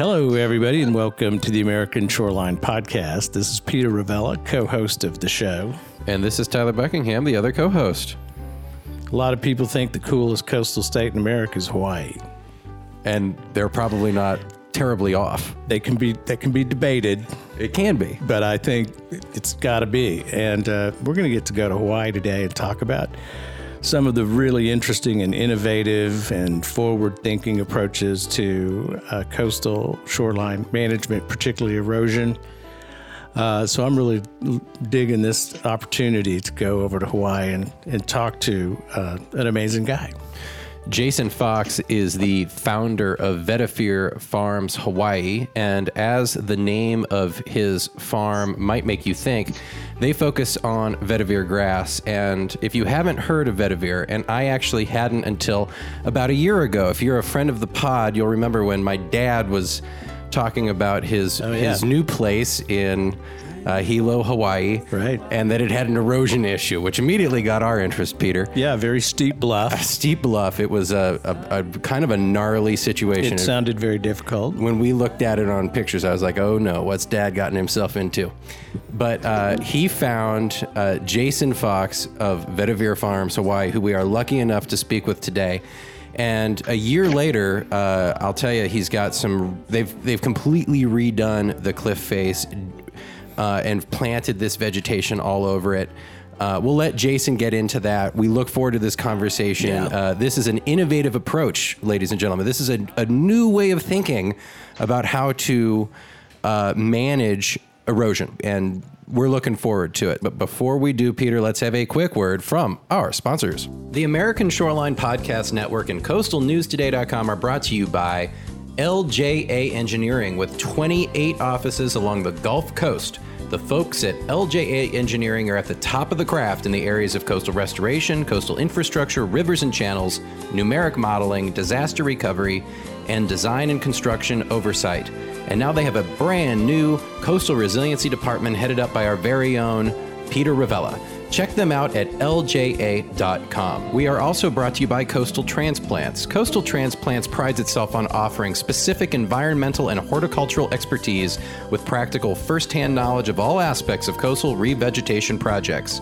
Hello, everybody, and welcome to the American Shoreline Podcast. This is Peter Ravella, co host of the show. And this is Tyler Buckingham, the other co host. A lot of people think the coolest coastal state in America is Hawaii. And they're probably not terribly off. They can be that can be debated, It can be. but I think it's got to be. And uh, we're going to get to go to Hawaii today and talk about some of the really interesting and innovative and forward-thinking approaches to uh, coastal shoreline management, particularly erosion. Uh, so I'm really digging this opportunity to go over to Hawaii and, and talk to uh, an amazing guy. Jason Fox is the founder of Vetiver Farms Hawaii, and as the name of his farm might make you think, they focus on vetiver grass. And if you haven't heard of vetiver, and I actually hadn't until about a year ago, if you're a friend of the pod, you'll remember when my dad was talking about his Oh, yeah. his new place in uh, Hilo, Hawaii, Right. and that it had an erosion issue, which immediately got our interest, Peter Yeah, very steep bluff. steep bluff. It was a, a, a kind of a gnarly situation. It sounded very difficult. when we looked at it on pictures, I was like, "Oh no, what's Dad gotten himself into?" But uh, he found uh, Jason Fox of Vetiver Farms Hawaii, who we are lucky enough to speak with today. And a year later, uh, I'll tell you, he's got some. They've they've completely redone the cliff face uh, and planted this vegetation all over it. Uh, we'll let Jason get into that. We look forward to this conversation. Yeah. Uh, this is an innovative approach, ladies and gentlemen. This is a, a new way of thinking about how to uh, manage erosion, and we're looking forward to it. But before we do, Peter, let's have a quick word from our sponsors. The American Shoreline Podcast Network and CoastalNewsToday.com are brought to you by LJA Engineering with 28 offices along the Gulf Coast. The folks at LJA Engineering are at the top of the craft in the areas of coastal restoration, coastal infrastructure, rivers and channels, numeric modeling, disaster recovery, and design and construction oversight. And now they have a brand new coastal resiliency department headed up by our very own Peter Ravella. Check them out at lja.com. We are also brought to you by Coastal Transplants. Coastal Transplants prides itself on offering specific environmental and horticultural expertise with practical first-hand knowledge of all aspects of coastal revegetation projects.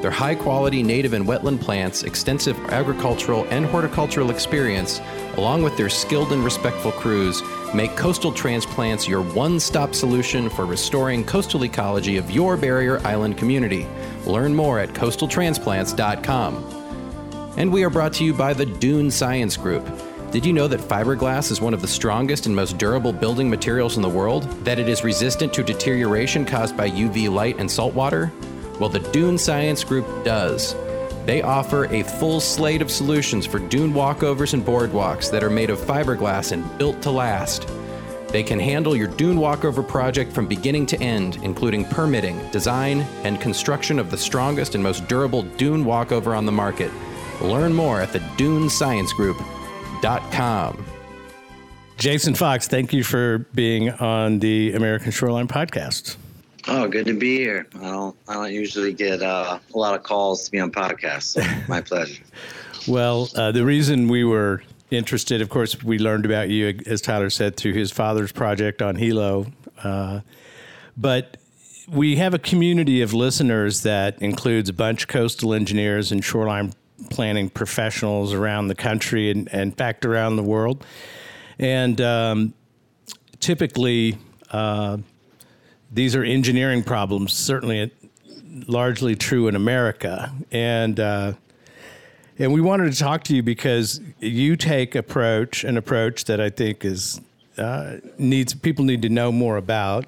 Their high quality native and wetland plants, extensive agricultural and horticultural experience, along with their skilled and respectful crews, make coastal transplants your one stop solution for restoring coastal ecology of your barrier island community. Learn more at coastaltransplants.com. And we are brought to you by the Dune Science Group. Did you know that fiberglass is one of the strongest and most durable building materials in the world? That it is resistant to deterioration caused by UV light and salt water? Well, the Dune Science Group does. They offer a full slate of solutions for dune walkovers and boardwalks that are made of fiberglass and built to last. They can handle your dune walkover project from beginning to end, including permitting, design, and construction of the strongest and most durable dune walkover on the market. Learn more at the dunesciencegroup.com. Jason Fox, thank you for being on the American Shoreline Podcast. Oh, good to be here. I don't, I don't usually get uh, a lot of calls to be on podcasts. So my pleasure. Well, uh, the reason we were interested, of course, we learned about you, as Tyler said, through his father's project on Hilo. Uh, but we have a community of listeners that includes a bunch of coastal engineers and shoreline planning professionals around the country and, and in fact, around the world. And um, typically, uh, these are engineering problems, certainly largely true in America. And uh, and we wanted to talk to you because you take approach an approach that I think is uh, needs people need to know more about,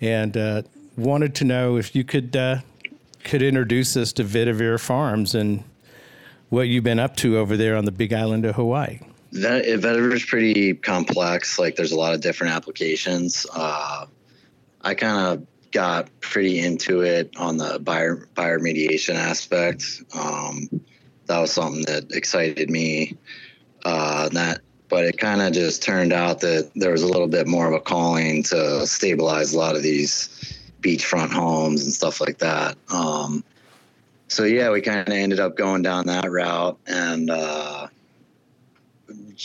and uh, wanted to know if you could uh, could introduce us to Vetiver Farms and what you've been up to over there on the Big Island of Hawaii. Vetiver is pretty complex. Like there's a lot of different applications. Uh, I kind of got pretty into it on the buyer bioremediation aspect. Um, that was something that excited me. Uh, that, but it kind of just turned out that there was a little bit more of a calling to stabilize a lot of these beachfront homes and stuff like that. Um, so yeah, we kind of ended up going down that route and uh,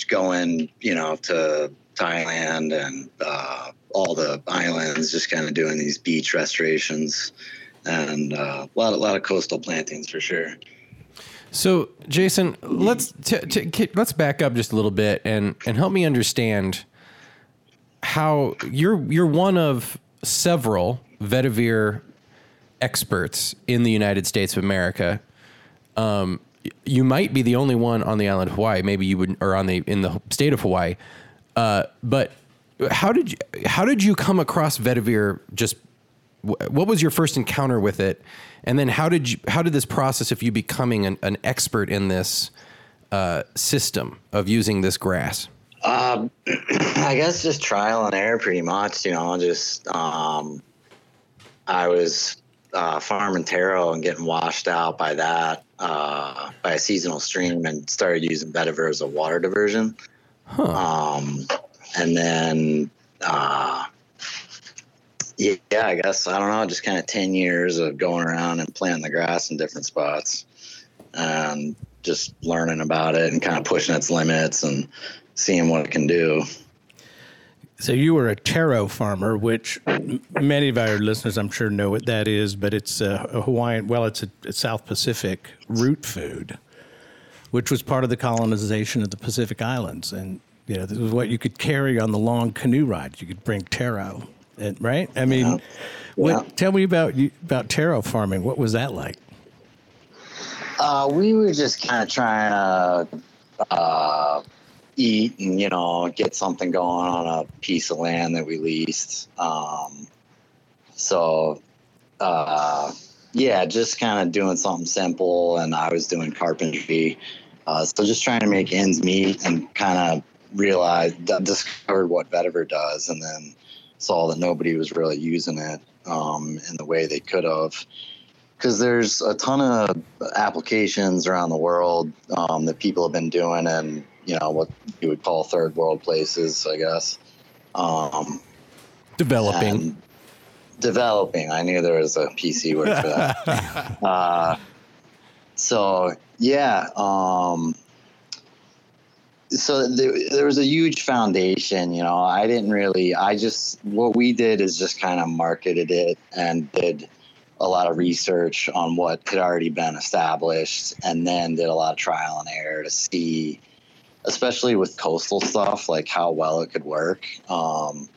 going, you know, to Thailand and uh, all the islands, just kind of doing these beach restorations and uh, a lot, a lot of coastal plantings for sure. So, Jason, let's t- t- let's back up just a little bit and and help me understand how you're you're one of several vetiver experts in the United States of America. Um, you might be the only one on the island of Hawaii. Maybe you would, or on the in the state of Hawaii. Uh, but how did you how did you come across vetiver? Just what was your first encounter with it, and then how did you how did this process of you becoming an, an expert in this uh, system of using this grass? Um, I guess just trial and error, pretty much. You know, just um, I was uh, farming taro and getting washed out by that uh, by a seasonal stream, and started using vetiver as a water diversion. Huh. Um, and then, uh, yeah, I guess I don't know, just kind of ten years of going around and planting the grass in different spots, and just learning about it and kind of pushing its limits and seeing what it can do. So you were a taro farmer, which many of our listeners, I'm sure, know what that is. But it's a, a Hawaiian. Well, it's a, a, South Pacific root food, which was part of the colonization of the Pacific Islands, and you know this was what you could carry on the long canoe rides. You could bring taro, and, right? I mean, yeah. What, yeah. tell me about about taro farming. What was that like? Uh, we were just kind of trying to. Uh, eat and you know get something going on a piece of land that we leased. Um, so uh, yeah, just kind of doing something simple, and I was doing carpentry. Uh, so just trying to make ends meet and kind of realize discovered what vetiver does, and then saw that nobody was really using it um, in the way they could have because there's a ton of applications around the world um, that people have been doing and you know what you would call third world places, I guess. Um, developing. Developing. I knew there was a PC word for that. uh, so yeah. Um, so there, there was a huge foundation. You know, I didn't really. I just what we did is just kind of marketed it and did a lot of research on what had already been established and then did a lot of trial and error to see especially with coastal stuff, like how well it could work. Um,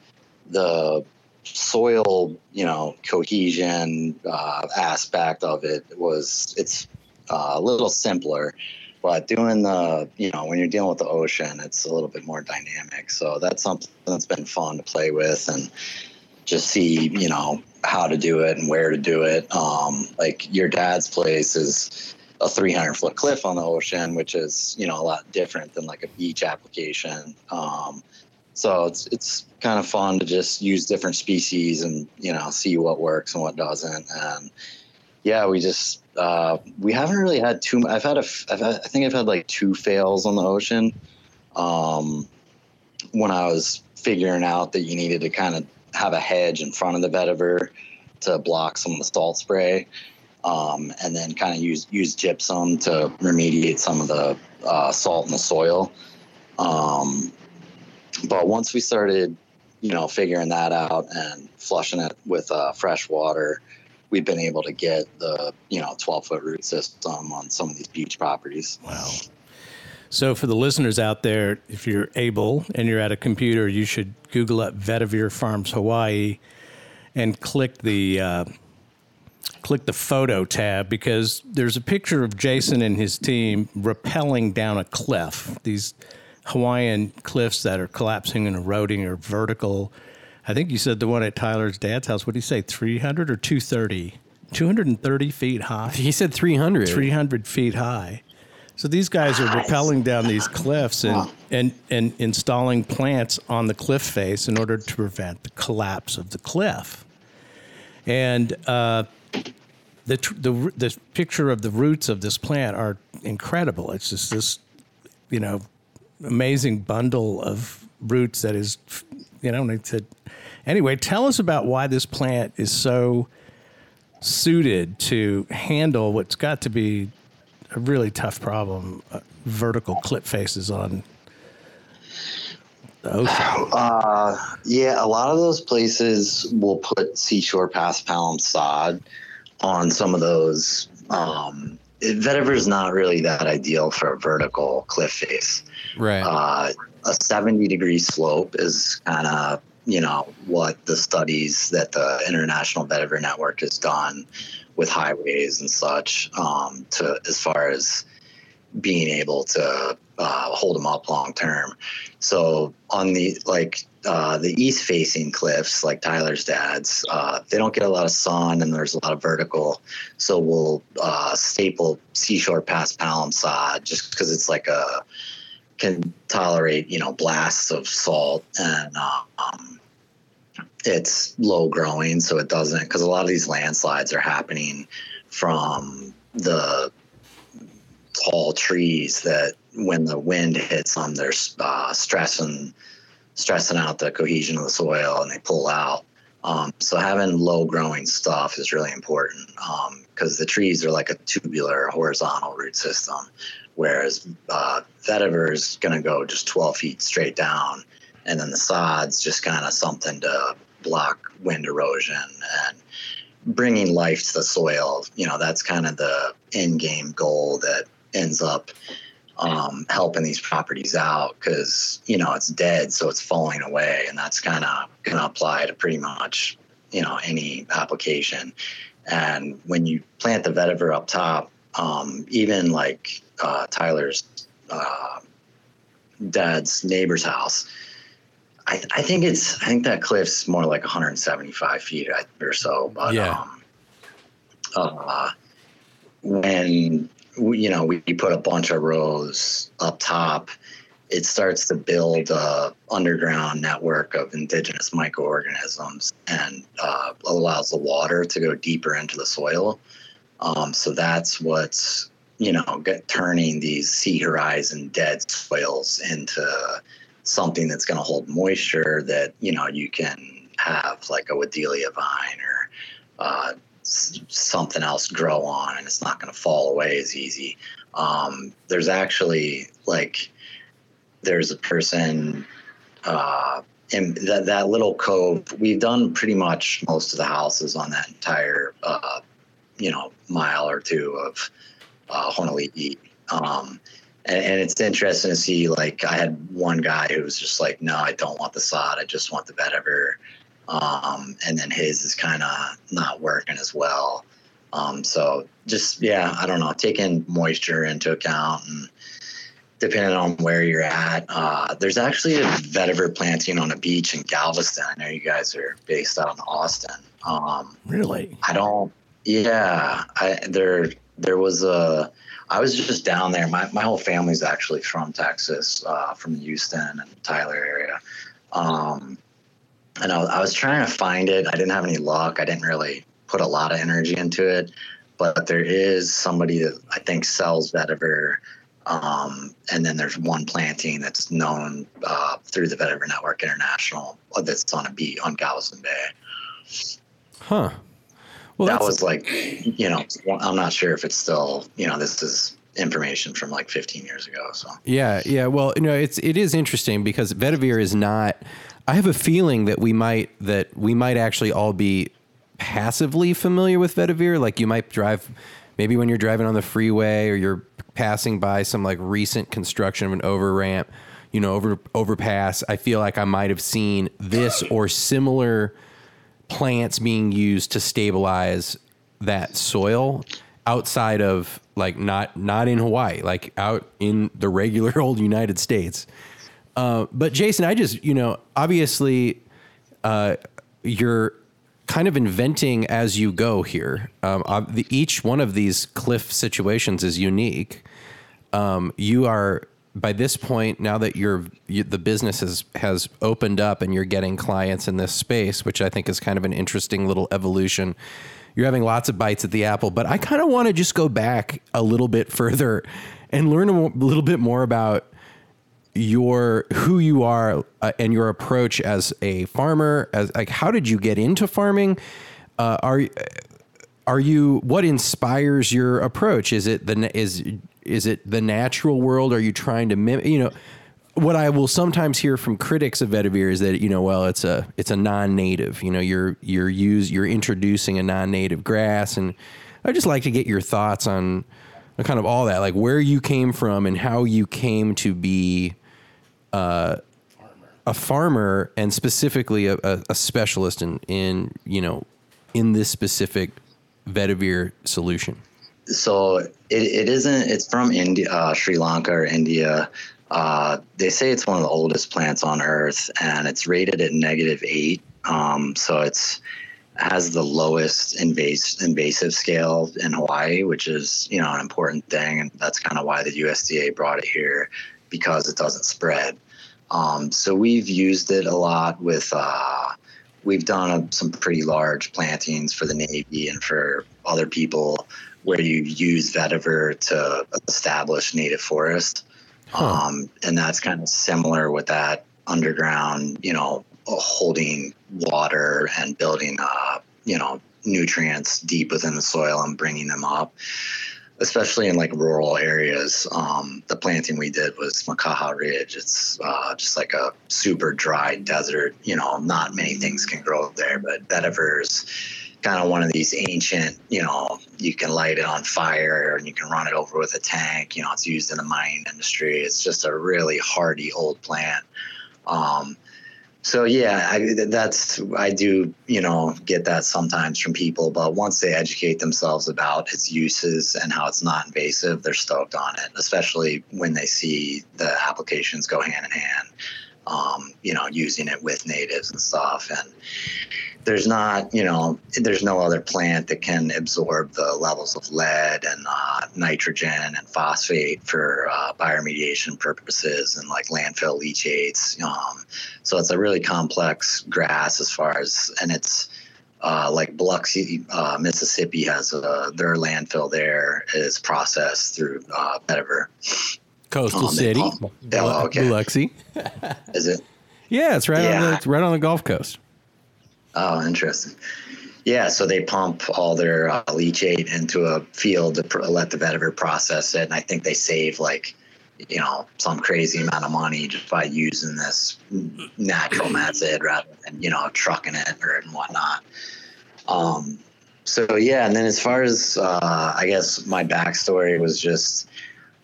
the soil, you know, cohesion uh, aspect of it was it's uh, a little simpler, but doing the, you know, when you're dealing with the ocean, it's a little bit more dynamic. So that's something that's been fun to play with and just see, you know, how to do it and where to do it. Um, like your dad's place is a 300 foot cliff on the ocean, which is you know a lot different than like a beach application. Um, so it's it's kind of fun to just use different species and you know see what works and what doesn't. And yeah, we just uh, we haven't really had too. I've had a I've had, I think I've had like two fails on the ocean. Um, when I was figuring out that you needed to kind of have a hedge in front of the vetiver to block some of the salt spray um, and then kind of use use gypsum to remediate some of the uh, salt in the soil. Um, but once we started, you know, figuring that out and flushing it with uh, fresh water, we've been able to get the you know 12 foot root system on some of these beach properties. Wow. So, for the listeners out there, if you're able and you're at a computer, you should Google up Vetiver Farms Hawaii and click the uh, click the photo tab because there's a picture of Jason and his team rappelling down a cliff. These Hawaiian cliffs that are collapsing and eroding are vertical. I think you said the one at Tyler's dad's house. What did he say? 300 or 230? 230 feet high. He said 300. 300 feet high. So these guys are rappelling down these cliffs and, and, and installing plants on the cliff face in order to prevent the collapse of the cliff. And uh, the, the the picture of the roots of this plant are incredible. It's just this, you know, amazing bundle of roots that is, you know, to, anyway. Tell us about why this plant is so suited to handle what's got to be a really tough problem: uh, vertical clip faces on the ocean. Uh, yeah, a lot of those places will put seashore paspalum sod on some of those. Um, it, vetiver is not really that ideal for a vertical cliff face. Right. Uh, a 70 degree slope is kind of you know what the studies that the International Vetiver Network has done with highways and such um, to as far as being able to uh, hold them up long term. So on the like uh, the east facing cliffs, like Tyler's dad's, uh, they don't get a lot of sun and there's a lot of vertical. So we'll uh, staple seashore paspalum sod just because it's like a can tolerate you know blasts of salt and um, it's low growing, so it doesn't because a lot of these landslides are happening from the tall trees that when the wind hits them, they're uh, stressing stressing out the cohesion of the soil and they pull out. Um, so having low growing stuff is really important because um, the trees are like a tubular horizontal root system, whereas uh, vetiver is going to go just 12 feet straight down, and then the sod's just kind of something to block wind erosion and bringing life to the soil. You know, that's kind of the end game goal that ends up um, helping these properties out because you know it's dead, so it's falling away, and that's kind of going to apply to pretty much you know any application. And when you plant the vetiver up top, um, even like uh, Tyler's uh, dad's neighbor's house, I, I, think it's I think that cliff's more like 175 feet or so. But yeah. um, uh, when we, you know we put a bunch of rows up top, it starts to build a underground network of indigenous microorganisms and uh, allows the water to go deeper into the soil. Um, so that's what's you know get, turning these C horizon dead soils into something that's going to hold moisture that you know you can have like a Wedelia vine or uh, something else grow on, and it's not going to fall away as easy. Um, there's actually like there's a person uh, in that that little cove. We've done pretty much most of the houses on that entire uh, you know mile or two of uh, Honolulu. Um, and, and, it's interesting to see like i had one guy who was just like no i don't want the sod. I just want the vetiver um, and then his is kind of not working as well. Um, so just yeah i don't know taking moisture into account and depending on where you're at uh, there's actually a vetiver planting on a beach in galveston. I know you guys are based out in austin. Um, really? I don't yeah i there there was a I was just down there. My, my whole family's actually from Texas, uh, from Houston and Tyler area. Um, and I, I, was trying to find it. I didn't have any luck. I didn't really put a lot of energy into it. But there is somebody that I think sells vetiver. Um, and then there's one planting that's known uh, through the Vetiver Network International uh, that's on a beat on Galveston Bay. Huh. Well, that was like, you know, I'm not sure if it's still, you know, this is information from like 15 years ago. So yeah, yeah. Well, you know, it's it is interesting because vetiver is not. I have a feeling that we might that we might actually all be passively familiar with vetiver. Like you might drive, maybe when you're driving on the freeway or you're passing by some like recent construction of an over ramp, you know, over overpass. I feel like I might have seen this or similar plants being used to stabilize that soil outside of like not not in Hawaii, like out in the regular old United States. Uh, but Jason, I just you know obviously uh, you're kind of inventing as you go here. Um, the, each one of these cliff situations is unique. Um, you are by this point, now that you, the business has has opened up and you're getting clients in this space, which I think is kind of an interesting little evolution. You're having lots of bites at the apple, but I kind of want to just go back a little bit further and learn a little bit more about your who you are uh, and your approach as a farmer. As like, how did you get into farming? Uh, are are you what inspires your approach? Is it the is is it the natural world? Are you trying to mimic? You know, what I will sometimes hear from critics of vetiver is that you know, well, it's a it's a non-native. You know, you're you're use you're introducing a non-native grass, and I just like to get your thoughts on, kind of all that, like where you came from and how you came to be uh, a farmer and specifically a, a, a specialist in in you know in this specific vetiver solution. So it, it isn't. It's from India, uh, Sri Lanka or India. Uh, they say it's one of the oldest plants on Earth, and it's rated at negative eight. Um, so it's has the lowest invasive invasive scale in Hawaii, which is you know an important thing, and that's kind of why the USDA brought it here because it doesn't spread. Um, so we've used it a lot with. Uh, we've done a, some pretty large plantings for the Navy and for other people where you use vetiver to establish native forest. Huh. Um, and that's kind of similar with that underground, you know, holding water and building, uh, you know, nutrients deep within the soil and bringing them up especially in like rural areas. Um, the planting we did was Makaha Ridge. It's uh, just like a super dry desert. You know, not many things can grow there, but vetiver's kind of one of these ancient, you know, you can light it on fire and you can run it over with a tank. You know, it's used in the mining industry. It's just a really hardy old plant. Um, so yeah, I, that's I do you know get that sometimes from people, but once they educate themselves about its uses and how it's not invasive, they're stoked on it. Especially when they see the applications go hand in hand. Um, you know, using it with natives and stuff, and there's not, you know, there's no other plant that can absorb the levels of lead and uh, nitrogen and phosphate for uh, bioremediation purposes and like landfill leachates. Um, so it's a really complex grass as far as, and it's uh, like Biloxi, uh, Mississippi has a, their landfill there is processed through uh, vetiver. Coastal um, City, oh, okay. Biloxi. is it? Yeah, it's right yeah. on the it's right on the Gulf Coast. Oh, interesting. Yeah, so they pump all their uh, leachate into a field to pr- let the vetiver process it, and I think they save like, you know, some crazy amount of money just by using this natural method rather than you know trucking it or and whatnot. Um, so yeah, and then as far as uh, I guess my backstory was just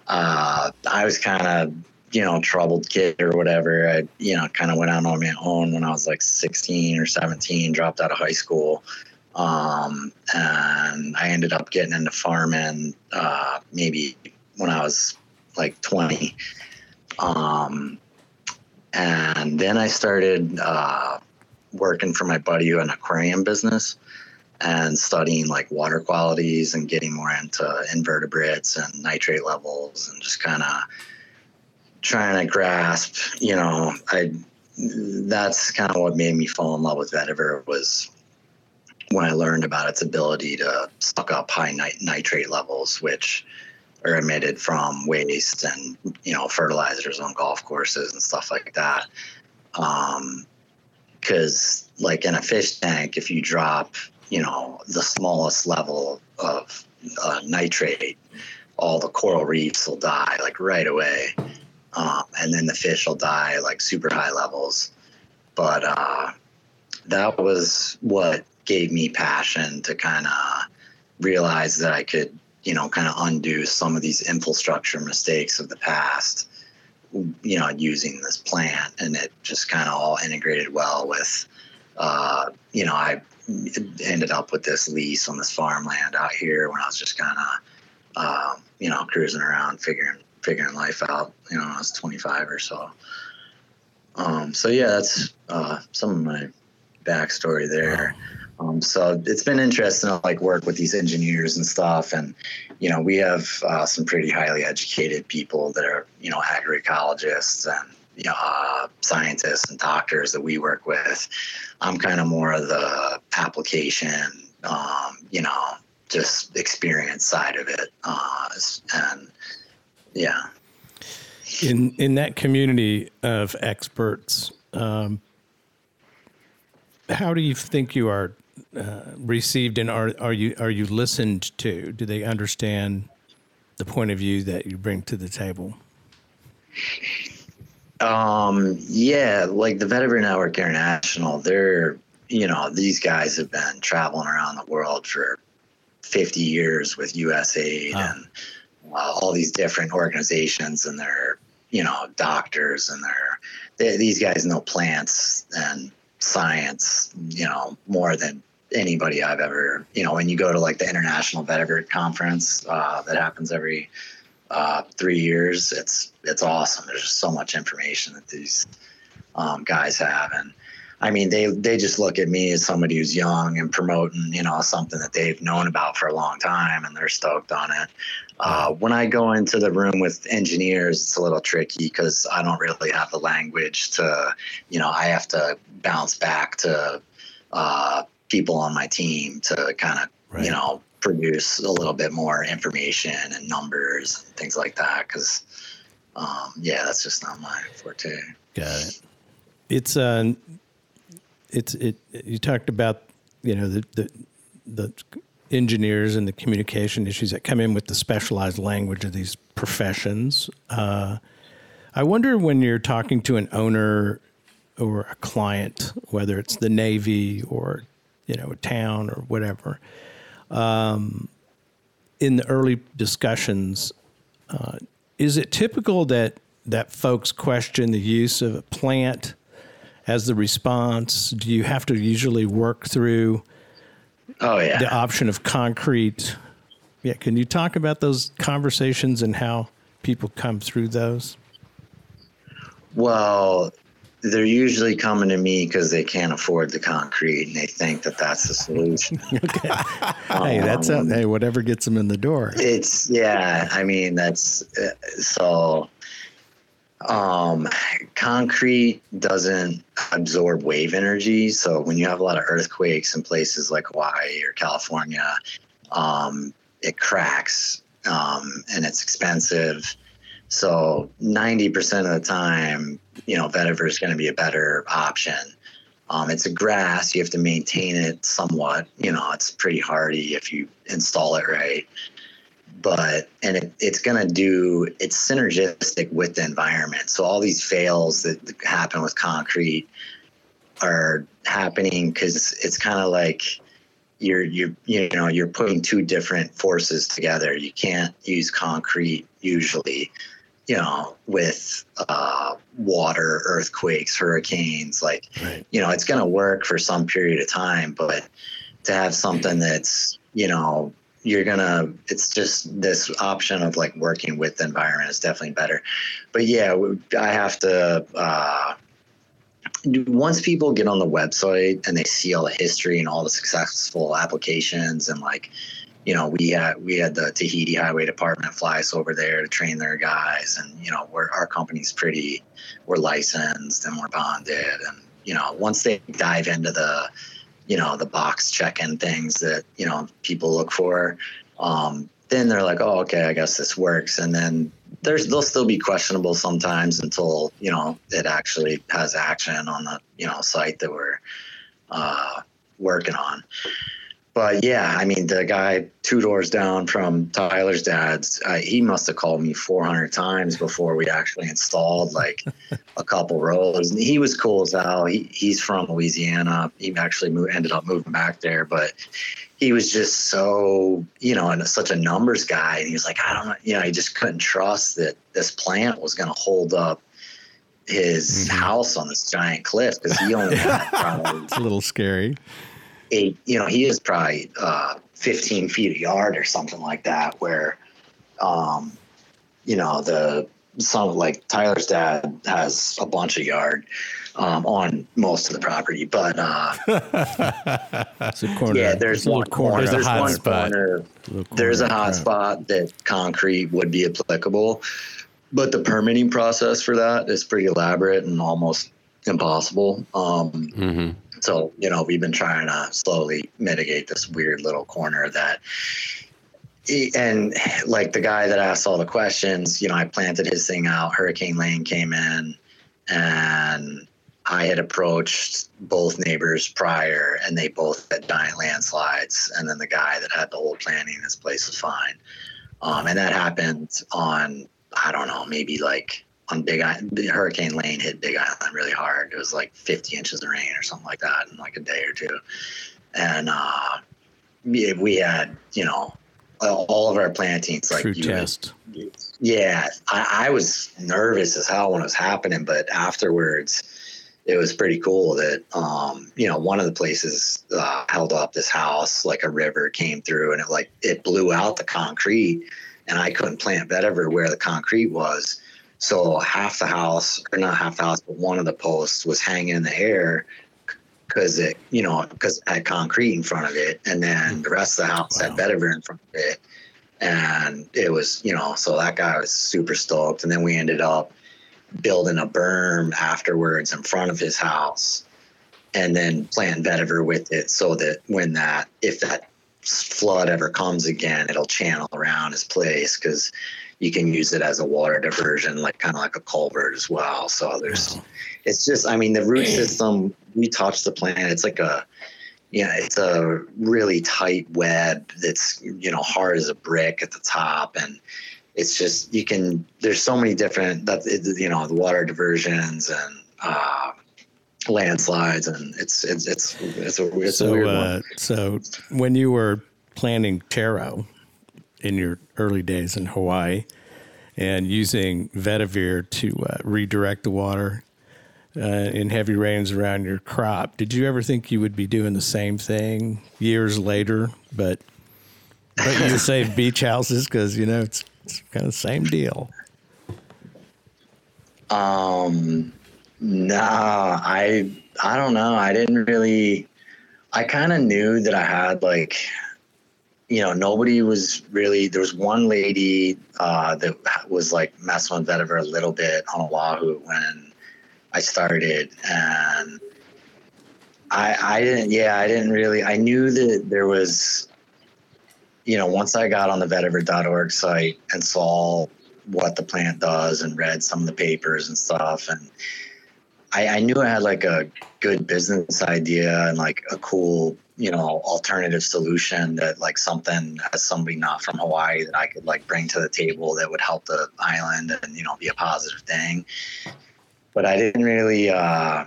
uh, I was kind of you know, troubled kid or whatever. I, you know, kind of went out on my own when I was like 16 or 17, dropped out of high school. Um, and I ended up getting into farming, uh, maybe when I was like 20. Um, and then I started, uh, working for my buddy who had an aquarium business and studying like water qualities and getting more into invertebrates and nitrate levels and just kind of trying to grasp, you know, I that's kind of what made me fall in love with vetiver was when I learned about its ability to suck up high nit- nitrate levels, which are emitted from waste and you know fertilizers on golf courses and stuff like that. Because um, like in a fish tank, if you drop you know the smallest level of uh, nitrate, all the coral reefs will die like right away um, and then the fish will die like super high levels. But uh, that was what gave me passion to kind of realize that I could, you know, kind of undo some of these infrastructure mistakes of the past, you know, using this plant. And it just kind of all integrated well with, uh, you know, I ended up with this lease on this farmland out here when I was just kind of, um, you know, cruising around figuring figuring life out. You know, I was 25 or so. Um, so yeah, that's uh, some of my backstory there. Um, so it's been interesting to like work with these engineers and stuff, and you know, we have uh, some pretty highly educated people that are you know agroecologists and you know uh, scientists and doctors that we work with. I'm kind of more of the application, um, you know, just experience side of it, uh, and yeah. In in that community of experts, um, how do you think you are uh, received, and are are you are you listened to? Do they understand the point of view that you bring to the table? Um, yeah, like the Vetiver Network International, they're, you know, these guys have been traveling around the world for 50 years with USAID and all these different organizations and their, you know, doctors and their, they, these guys know plants and science, you know, more than anybody I've ever, you know, when you go to like the International Vetiver Conference uh, that happens every uh, three years, it's it's awesome. There's just so much information that these um, guys have, and I mean, they they just look at me as somebody who's young and promoting, you know, something that they've known about for a long time, and they're stoked on it. Uh, when I go into the room with engineers, it's a little tricky because I don't really have the language to, you know, I have to bounce back to uh, people on my team to kind of, right. you know, produce a little bit more information and numbers and things like that. Because, um, yeah, that's just not my forte. Got it. It's uh, it's it. You talked about you know the the the engineers and the communication issues that come in with the specialized language of these professions. Uh, I wonder when you're talking to an owner or a client, whether it's the Navy or you know a town or whatever, um, in the early discussions, uh, is it typical that that folks question the use of a plant as the response? Do you have to usually work through? Oh yeah. The option of concrete. Yeah, can you talk about those conversations and how people come through those? Well, they're usually coming to me because they can't afford the concrete and they think that that's the solution. okay. Um, hey, that's um, hey, whatever gets them in the door. It's yeah. I mean, that's uh, so. Um, concrete doesn't absorb wave energy, so when you have a lot of earthquakes in places like Hawaii or California, um, it cracks um, and it's expensive. So 90% of the time, you know, vetiver is going to be a better option. Um, it's a grass. You have to maintain it somewhat. You know, it's pretty hardy if you install it right. But, and it, it's going to do, it's synergistic with the environment. So all these fails that happen with concrete are happening because it's kind of like, you're you're you know you're putting two different forces together. You can't use concrete usually you know, with uh, water, earthquakes, hurricanes. Like, right. you know, it's going to work for some period of time, but to have something that's, you know, you're gonna it's just this option of like working with the environment is definitely better. But yeah i have to uh, once people get on the website and they see all the history and all the successful applications and like you know, we had we had the Tahiti Highway Department fly us over there to train their guys, and you know, we're our company's pretty, we're licensed and we're bonded, and you know, once they dive into the, you know, the box check-in things that you know people look for, um, then they're like, oh, okay, I guess this works, and then there's they'll still be questionable sometimes until you know it actually has action on the you know site that we're uh, working on but yeah, I mean, the guy two doors down from Tyler's dad's, uh, he must have called me 400 times before we actually installed like a couple rows. And he was cool as hell. He, he's from Louisiana. He actually moved, ended up moving back there, but he was just so, you know, and such a numbers guy. And he was like, I don't know, you know, he just couldn't trust that this plant was going to hold up his mm-hmm. house on this giant cliff because he only had probably. it's a little scary eight, you know, he is probably uh, 15 feet a yard or something like that, where, um, you know, the some like Tyler's dad has a bunch of yard um, on most of the property, but uh, corner, yeah, there's one corner, there's, there's one spot. corner, corner, there's a hot spot that concrete would be applicable, but the permitting process for that is pretty elaborate and almost impossible. Um, mm-hmm. So, you know, we've been trying to slowly mitigate this weird little corner that and like the guy that asked all the questions, you know, I planted his thing out. Hurricane Lane came in, and I had approached both neighbors prior, and they both had giant landslides. And then the guy that had the whole planning, his place was fine. Um, and that happened on I don't know, maybe like on Big Island. Hurricane Lane hit Big Island really hard. It was like 50 inches of rain or something like that in like a day or two. And uh, we, had, you know, all of our plantings like True you test. would- yeah, I, I was nervous as hell when it was happening, but afterwards, it was pretty cool that um, you know one of the places uh, held up this house like a river came through and it like it blew out the concrete and I couldn't plant vetiver where the concrete was. So half the house, or not half the house, but one of the posts was hanging in the air because it, you know, because it had concrete in front of it, and then the rest of the house had vetiver in front of it, and it was, you know, so that guy was super stoked, and then we ended up building a berm afterwards in front of his house, and then plant vetiver with it so that when that if that flood ever comes again, it'll channel around his place because you can use it as a water diversion, like kind of like a culvert as well. So there's, it's just, I mean, the root system, we touch the plant. It's like a, yeah, it's a really tight web that's, you know, hard as a brick at the top. And it's just, you can, there's so many different, that, it- you know, the water diversions and, uh, landslides and it's, it's, it's, it's a, it's a So, weird uh, one. so when you were planting taro in your early days in Hawaii and using vetiver to uh, redirect the water uh, in heavy rains around your crop, did you ever think you would be doing the same thing years later? But but you save beach houses because you know it's, it's kind of the same deal. Um, nah, I I don't know. I didn't really. I kind of knew that I had like, you know, nobody was really. There was one lady uh, that was like messing with vetiver a little bit on Oahu when I started, and I I didn't. Yeah, I didn't really. I knew that there was. You know, once I got on the vetiver.org site and saw what the plant does and read some of the papers and stuff and I, I knew I had like a good business idea and like a cool, you know, alternative solution that like something as somebody not from Hawaii that I could like bring to the table that would help the island and, you know, be a positive thing. But I didn't really uh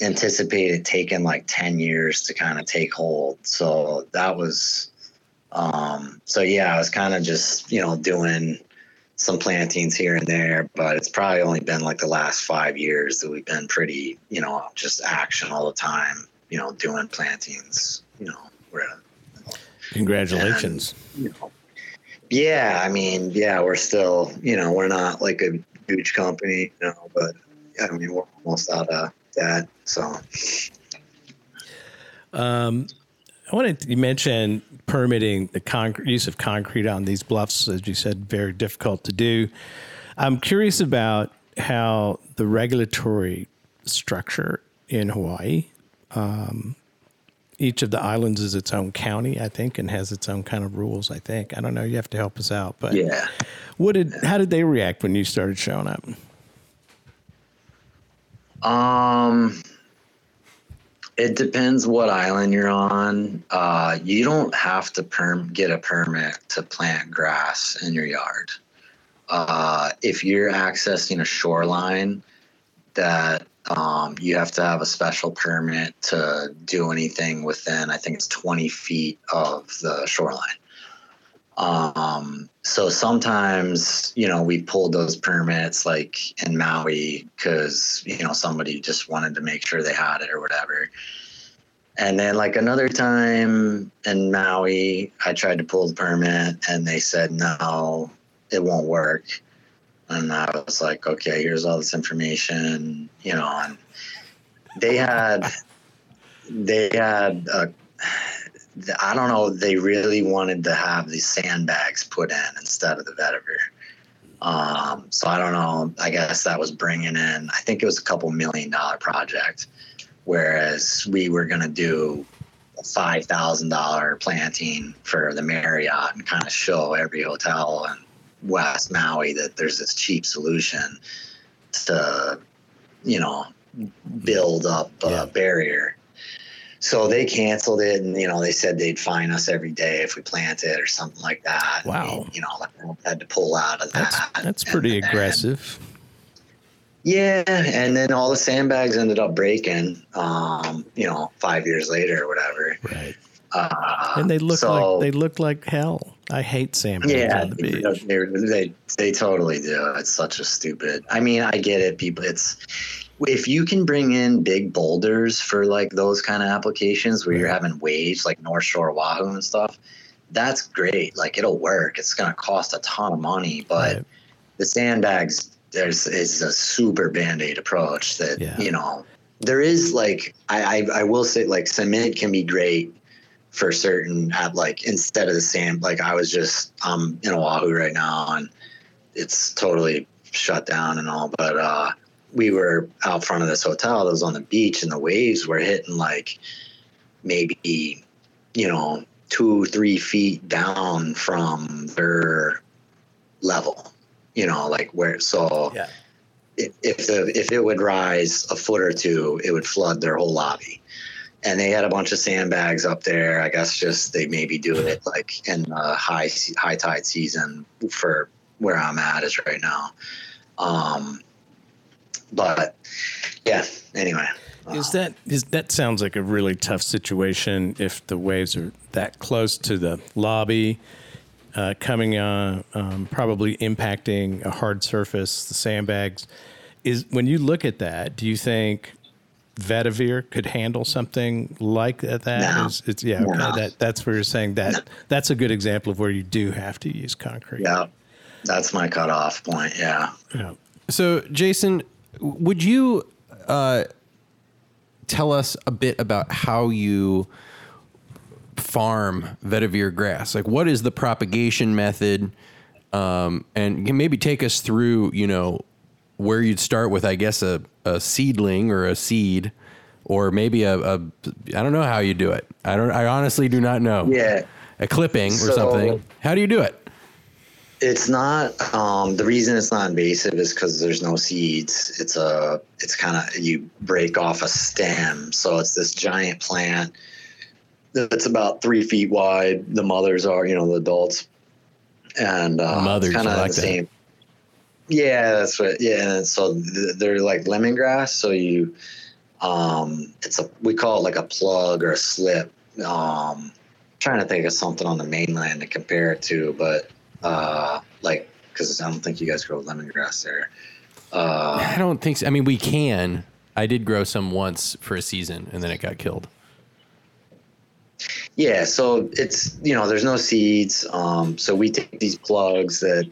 anticipate it taking like 10 years to kind of take hold. So that was um so yeah, I was kind of just, you know, doing some plantings here and there, but it's probably only been like the last five years that we've been pretty, you know, just action all the time, you know, doing plantings, you know, we're, Congratulations. you know, yeah, I mean, yeah, we're still, you know, we're not like a huge company, you know, but I mean, we're almost out of that. So, Um, I wanted to, you mentioned permitting the concrete use of concrete on these bluffs, as you said, very difficult to do. I'm curious about how the regulatory structure in Hawaii. Um, each of the islands is its own county, I think, and has its own kind of rules. I think I don't know. You have to help us out, but yeah. what did how did they react when you started showing up? Um, it depends what island you're on. Uh, you don't have to perm get a permit to plant grass in your yard. Uh, if you're accessing a shoreline, that um, you have to have a special permit to do anything within. I think it's 20 feet of the shoreline. Um, so sometimes, you know, we pulled those permits like in Maui because, you know, somebody just wanted to make sure they had it or whatever. And then like another time in Maui, I tried to pull the permit and they said, no, it won't work. And I was like, okay, here's all this information, you know, and they had, they had, uh, I don't know, they really wanted to have these sandbags put in instead of the vetiver. Um, so I don't know. I guess that was bringing in. I think it was a couple million dollar project, whereas we were going to do a five thousand dollar planting for the Marriott and kind of show every hotel in West Maui that there's this cheap solution to, you know, build up a Yeah. barrier. So they canceled it, and you know they said they'd fine us every day if we planted or something like that. Wow. And, you know, had to pull out of that. that's And pretty aggressive. Yeah, and then all the sandbags ended up breaking. Um, you know, five years later or whatever. Right. Uh, And they look so- like they look like hell. I hate sandbags yeah, on the they, beach. they, they totally do. It's such a stupid. I mean, I get it. People, it's if you can bring in big boulders for like those kind of applications where you're having waves like North Shore Oahu and stuff, that's great. Like it'll work. It's gonna cost a ton of money, but Right. the sandbags there's is a super band-aid approach that Yeah. you know there is like I, I I will say like cement can be great for certain at like instead of the sand like I was just i'm in Oahu right now and it's totally shut down and all but uh we were out front of this hotel that was on the beach and the waves were hitting like maybe you know two three feet down from their level you know like where so Yeah. if, if the if it would rise a foot or two it would flood their whole lobby and they had a bunch of sandbags up there. I guess just they maybe do it like in the high high tide season for where i'm at is right now. Um but yeah anyway. Is that is that sounds like a really tough situation if the waves are that close to the lobby, uh, coming on, um, probably impacting a hard surface, the sandbags. Is when you look at that, do you think Vetiver could handle something like that? No. Is- it's, yeah, okay, No. that that's where you're saying that that's a good example of where you do have to use concrete. yeah that's my cutoff point yeah Yeah. So, Jason, would you uh, tell us a bit about how you farm vetiver grass? Like, what is the propagation method? Um, and can maybe take us through, you know, where you'd start with, I guess, a, a seedling or a seed, or maybe a, a I don't know how you do it. I don't. I honestly do not know. yeah A clipping or So- something. How do you do it? It's not. Um, the reason it's not invasive is because there's no seeds. It's a. It's kind of you break off a stem, so it's this giant plant that's about three feet wide. The mothers are, you know, the adults, and uh, Mothers, kind of like the that. same. Yeah, that's what. Yeah, and so they're like lemongrass. So you, um, it's a we call it like a plug or a slip. Um, trying to think of something on the mainland to compare it to, but uh, like because I don't think you guys grow lemongrass there. Uh, I don't think so. I mean, we can. I did grow some once for a season, and then it got killed. yeah, so it's you know there's no seeds. Um, so we take these plugs that.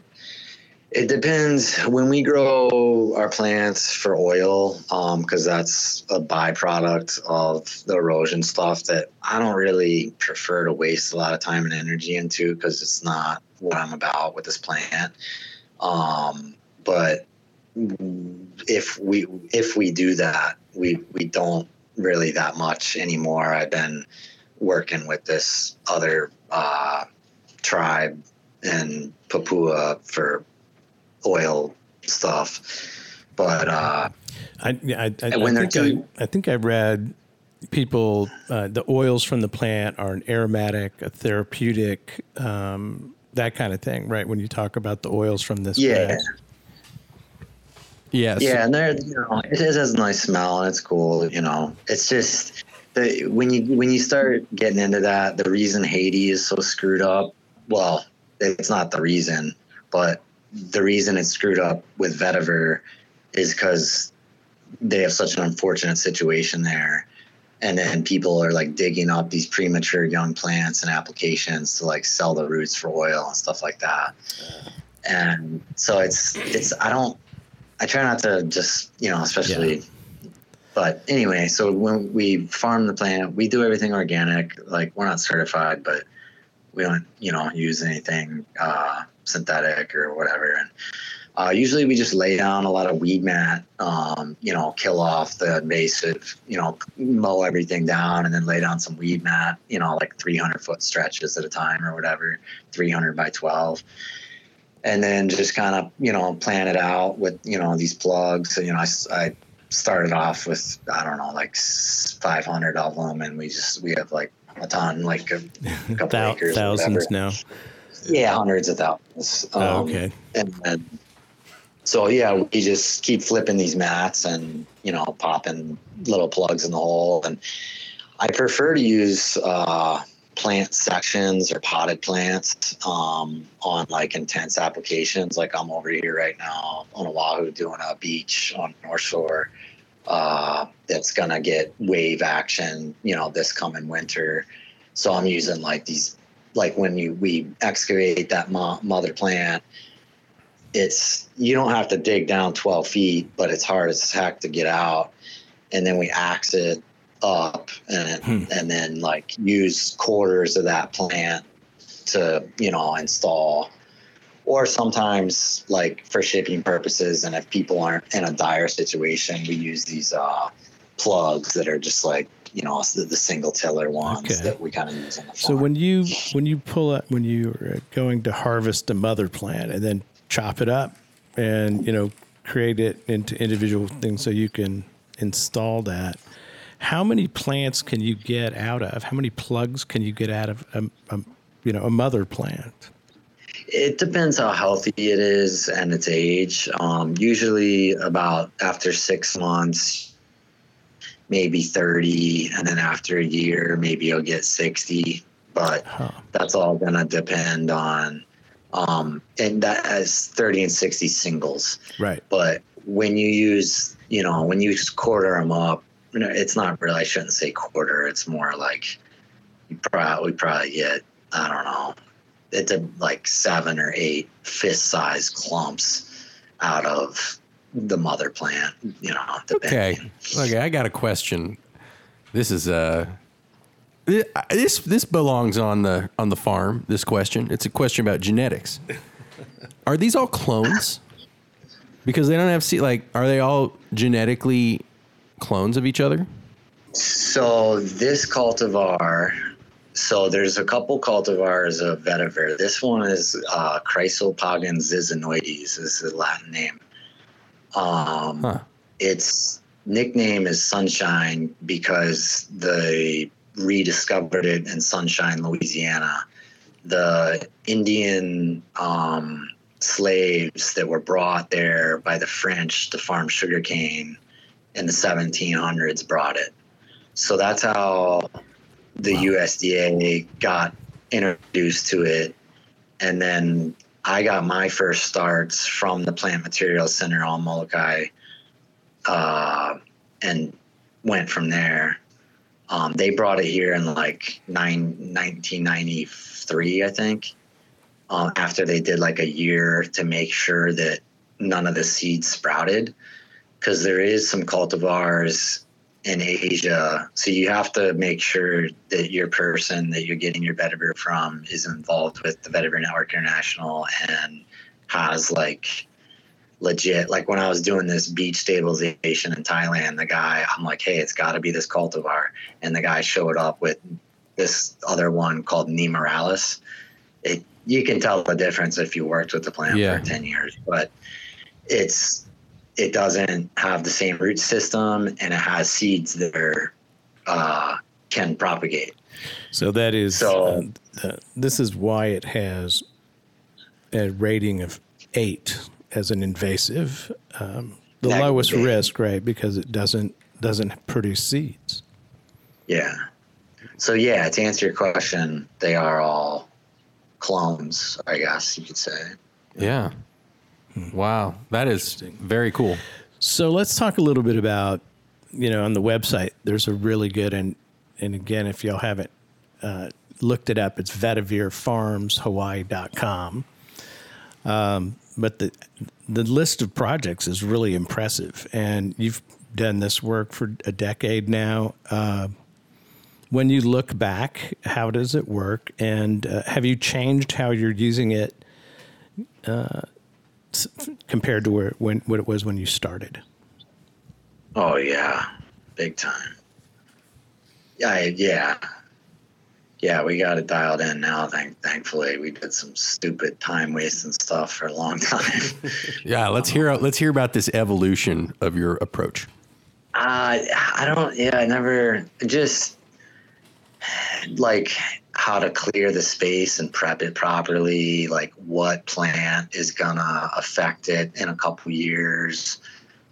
It depends when we grow our plants for oil, because that's a byproduct of the erosion stuff that I don't really prefer to waste a lot of time and energy into because it's not what I'm about with this plant. Um, but if we if we do that, we we don't really that much anymore. I've been working with this other uh, tribe in Papua for oil stuff, but uh, I, yeah, I, I, I, when they're think too- I, I think I read people uh, the oils from the plant are an aromatic, a therapeutic, um, that kind of thing, right? When you talk about the oils from this yeah, plant. Yes. yeah, and they're you know it is has a nice smell and it's cool. You know, it's just the when you when you start getting into that, the reason Haiti is so screwed up. Well, it's not the reason, but the reason it's screwed up with vetiver is because they have such an unfortunate situation there. And then people are like digging up these premature young plants and applications to like sell the roots for oil and stuff like that. And so it's it's I don't I try not to just you know especially but anyway so when we farm the plant we do everything organic like we're not certified but we don't you know use anything uh, synthetic or whatever. And uh, usually we just lay down a lot of weed mat um, you know kill off the invasive you know mow everything down and then lay down some weed mat you know like 300 foot stretches at a time or whatever 300 by 12 and then just kind of you know plan it out with you know these plugs. You know I, I started off with i don't know like 500 of them and we just we have like a ton like a couple Thou- acres thousands now. Yeah hundreds of thousands Oh, Um, okay. and then so yeah, we just keep flipping these mats and you know popping little plugs in the hole. And I prefer to use uh, plant sections or potted plants um, on like intense applications. Like I'm over here right now on Oahu doing a beach on North Shore uh, that's gonna get wave action. You know, this coming winter. So I'm using like these, like when you we excavate that mo- mother plant it's you don't have to dig down 12 feet, but it's hard as heck to get out. And then we axe it up and hmm. and then like use quarters of that plant to you know install or sometimes like for shipping purposes and if people aren't in a dire situation we use these uh plugs that are just like you know the, the single tiller ones okay. that we kind of use on the farm. so when you when you pull up when you're going to harvest a mother plant and then chop it up and you know create it into individual things so you can install that how many plants can you get out of how many plugs can you get out of a, a you know a mother plant it depends how healthy it is and its age um, usually about after six months maybe 30 and then after a year maybe you'll get 60 but huh. that's all going to depend on um, and that has 30 and 60 singles. Right. But when you use, you know, when you quarter them up, you know, it's not really, I shouldn't say quarter. It's more like you probably, we probably get, I don't know, it's a, like seven or eight fist size clumps out of the mother plant, you know. Okay. Okay. I got a question. This is, uh, this this belongs on the on the farm. This question. It's a question about genetics. Are these all clones? Because they don't have seed. Like, are they all genetically clones of each other? So this cultivar. So there's a couple cultivars of vetiver. This one is uh, Chrysopogon zizanioides is the Latin name. Um, huh. Its nickname is Sunshine because they rediscovered it in Sunshine, Louisiana. The Indian um, slaves that were brought there by the French to farm sugarcane in the 1700s brought it. So that's how the wow. USDA got introduced to it. And then I got my first starts from the Plant Materials Center on Molokai uh, and went from there. Um, they brought it here in like nine, 1993, I think, um, after they did like a year to make sure that none of the seeds sprouted. Because there is some cultivars in Asia. So you have to make sure that your person that you're getting your vetiver from is involved with the Vetiver Network International and has like legit. Like when I was doing this beach stabilization in Thailand, the guy, I'm like, hey, it's got to be this cultivar. And the guy showed up with this other one called Nemoralis. It, you can tell the difference if you worked with the plant yeah. for 10 years, but it's, it doesn't have the same root system and it has seeds that are, uh, can propagate. So that is, so, uh, this is why it has a rating of eight as an invasive, um, the that lowest risk, right? Because it doesn't doesn't produce seeds. Yeah. So yeah, to answer your question, they are all clones, I guess you could say. Yeah. Hmm. Wow, that is very cool. So let's talk a little bit about, you know, on the website. There's a really good and and again, if y'all haven't uh, looked it up, it's vetiverfarmshawaii.com. Um, but the the list of projects is really impressive, and you've done this work for a decade now. Uh, when you look back, how does it work, and uh, have you changed how you're using it uh, compared to where when what it was when you started? Oh yeah, big time. Yeah, yeah yeah, we got it dialed in now. Thank, thankfully, we did some stupid time wasting stuff for a long time. yeah, let's hear let's hear about this evolution of your approach. Uh, I don't. Yeah, I never just like how to clear the space and prep it properly, like what plant is gonna affect it in a couple years,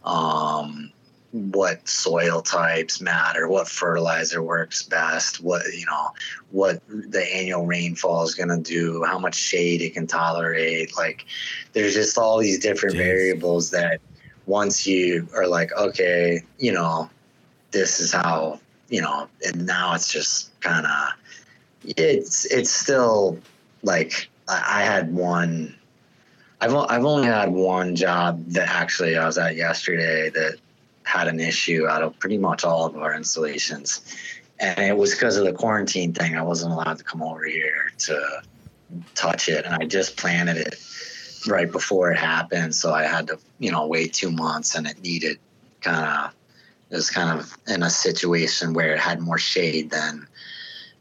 um, what soil types matter, what fertilizer works best, what you know, what the annual rainfall is gonna do, how much shade it can tolerate. Like, there's just all these different Jeez. variables that once you are like, okay, you know, this is how you know, and now it's just kind of it's it's still like I, I had one. I've I've only had one job that actually I was at yesterday that had an issue out of pretty much all of our installations, and it was because of the quarantine thing. I wasn't allowed to come over here to touch it, and I just planted it right before it happened, so I had to you know wait two months, and it needed kind of it was kind of in a situation where it had more shade than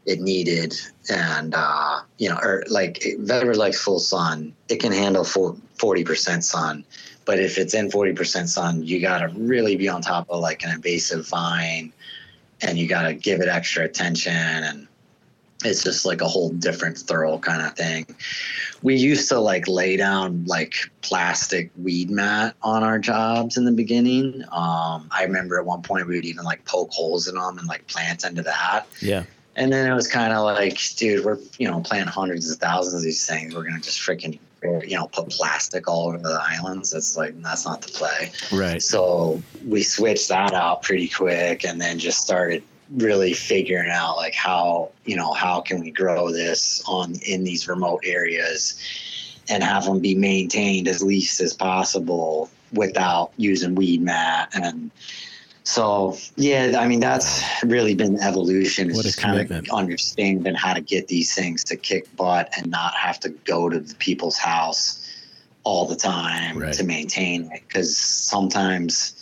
it needed. And uh, you know or like vetiver likes full sun. It can handle full 40% sun. But if it's in 40% sun you got to really be on top of like an invasive vine. And you got to give it extra attention. And it's just like a whole different thorough kind of thing. We used to like lay down like plastic weed mat on our jobs in the beginning. Um, i remember at one point we would even like poke holes in them and like plant into that. Yeah. And then it was kind of like, dude, we're you know planting hundreds of thousands of these things. We're gonna just freaking you know put plastic all over the islands. It's like that's not the play. Right. So we switched that out pretty quick, and then just started really figuring out like how you know how can we grow this on in these remote areas and have them be maintained as least as possible without using weed mat and so yeah i mean that's really been evolution is What a just kind of commitment. understanding how to get these things to kick butt and not have to go to the people's house all the time Right. to maintain it because sometimes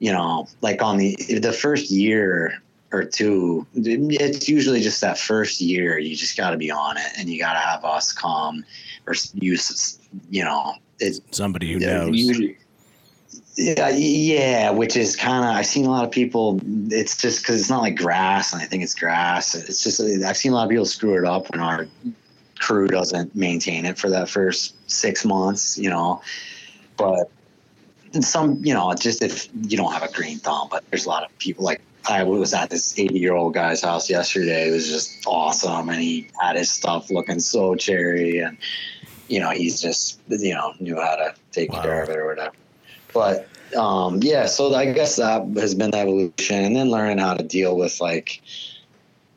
you know like on the the first year or two it's usually just that first year you just got to be on it and you got to have us come or use you know it, Somebody who knows. usually- yeah, yeah, which is kind of I've seen a lot of people. It's just because it's not like grass, and I think it's grass. It's just I've seen a lot of people screw it up when our crew doesn't maintain it for that first six months, you know. But some, you know, just if you don't have a green thumb, but there's a lot of people like I was at this 80 year old guy's house yesterday. It was just awesome, and he had his stuff looking so cherry, and you know, he's just you know knew how to take Wow. care of it or whatever. But um, yeah, so I guess that has been the evolution, and then learning how to deal with like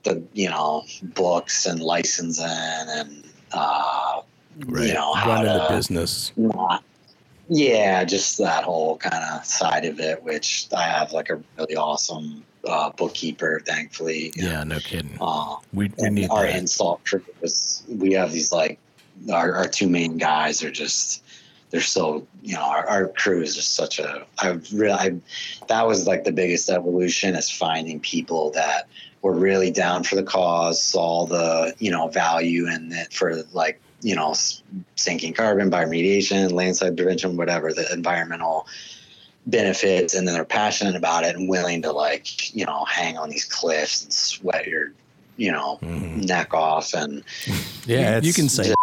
the you know books and licensing and uh, right. you know, how Running the to- business. not yeah just that whole kind of side of it which i have like a really awesome uh, bookkeeper thankfully Yeah, no kidding. uh, We, we need our that. install crew is we have these like our, our two main guys are just they're so you know our, our crew is just such a i really I, that was like the biggest evolution is finding people that were really down for the cause saw the you know value in it for like you know sinking carbon bioremediation landslide prevention whatever the environmental benefits and then they're passionate about it and willing to like you know hang on these cliffs and sweat your you know Mhm. neck off and Yeah, you it's- can say.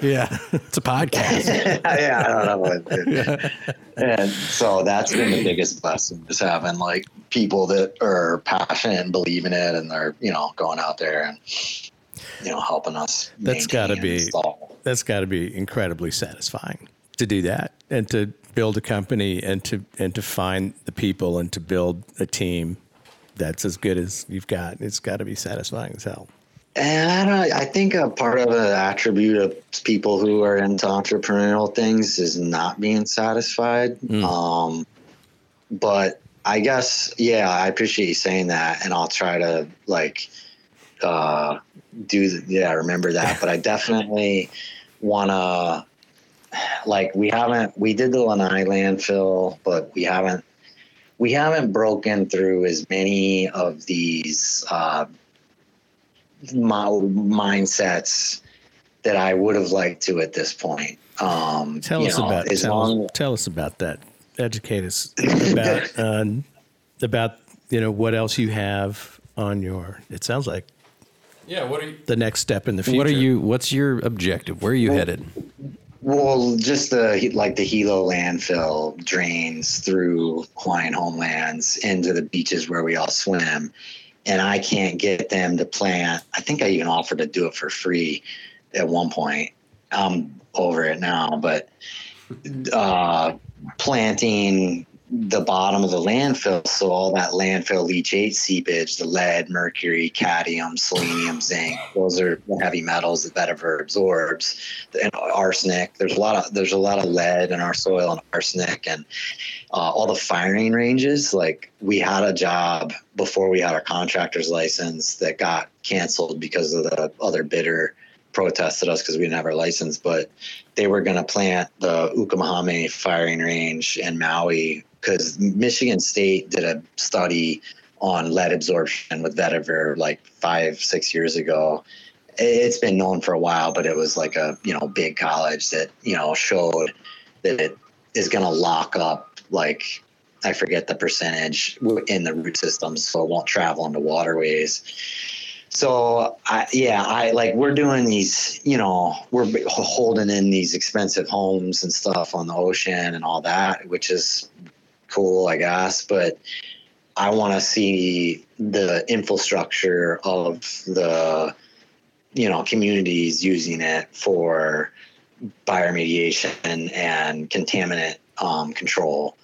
Yeah, it's a podcast. yeah, I don't know what it is. And so that's been the biggest blessing is having like people that are passionate and believe in it and they're, you know, going out there and you know, helping us. That's gotta be- install. That's got to be incredibly satisfying to do that and to build a company and to and to find the people and to build a team that's as good as you've got. It's got to be satisfying as hell. And I don't. I think a part of an attribute of people who are into entrepreneurial things is not being satisfied. Mm. Um, but I guess, yeah, I appreciate you saying that, and I'll try to like uh, do. The, yeah, remember that. But I definitely want to. Like we haven't, we did the Lanai landfill, but we haven't, we haven't broken through as many of these uh, mindsets that I would have liked to at this point. Um, Tell us know, about as tell, long us, tell us about that. Educate us about uh, about you know what else you have on your. It sounds like Yeah. What are you? the next step in the future. What are you? What's your objective? Where are you headed? Well, just the like the Hilo landfill drains through Hawaiian homelands into the beaches where we all swim, and I can't get them to plant. I think I even offered to do it for free at one point. I'm over it now, but uh, planting the bottom of the landfill, so all that landfill leachate seepage, the lead, mercury, cadmium, selenium, zinc, those are heavy metals that vetiver absorbs, and arsenic. There's a lot of there's a lot of lead in our soil and arsenic, and uh, all the firing ranges. Like we had a job before we had our contractor's license that got canceled because of the other bidder protested us because we didn't have our license, but they were going to plant the Ukumehame firing range in Maui because Michigan State did a study on lead absorption with vetiver like five, six years ago. It's been known for a while, but it was like a you know big college that you know showed that it is going to lock up like I forget the percentage in the root systems, so it won't travel into waterways so I, yeah, I like we're doing these, you know, we're holding in these expensive homes and stuff on the ocean and all that, which is cool, I guess. But I want to see the infrastructure of the, you know, communities using it for bioremediation and contaminant um, control